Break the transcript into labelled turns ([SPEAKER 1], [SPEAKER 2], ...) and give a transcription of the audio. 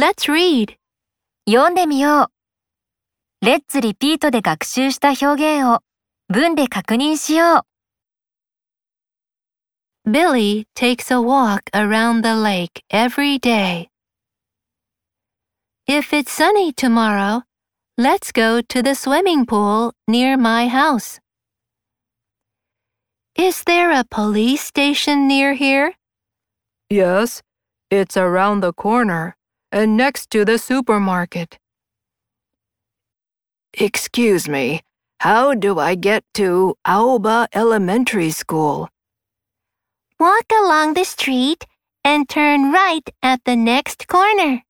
[SPEAKER 1] Let's read.
[SPEAKER 2] 読んでみよう。レッツリピートで学習した表現を文で確認しよう。
[SPEAKER 1] Billy takes a walk around the lake every day. If it's sunny tomorrow, let's go to the swimming pool near my house. Is there a police station near here?
[SPEAKER 3] Yes, it's around the corner and next to the supermarket. Excuse me, how do I get to Aoba Elementary School?
[SPEAKER 1] Walk along the street and turn right at the next corner.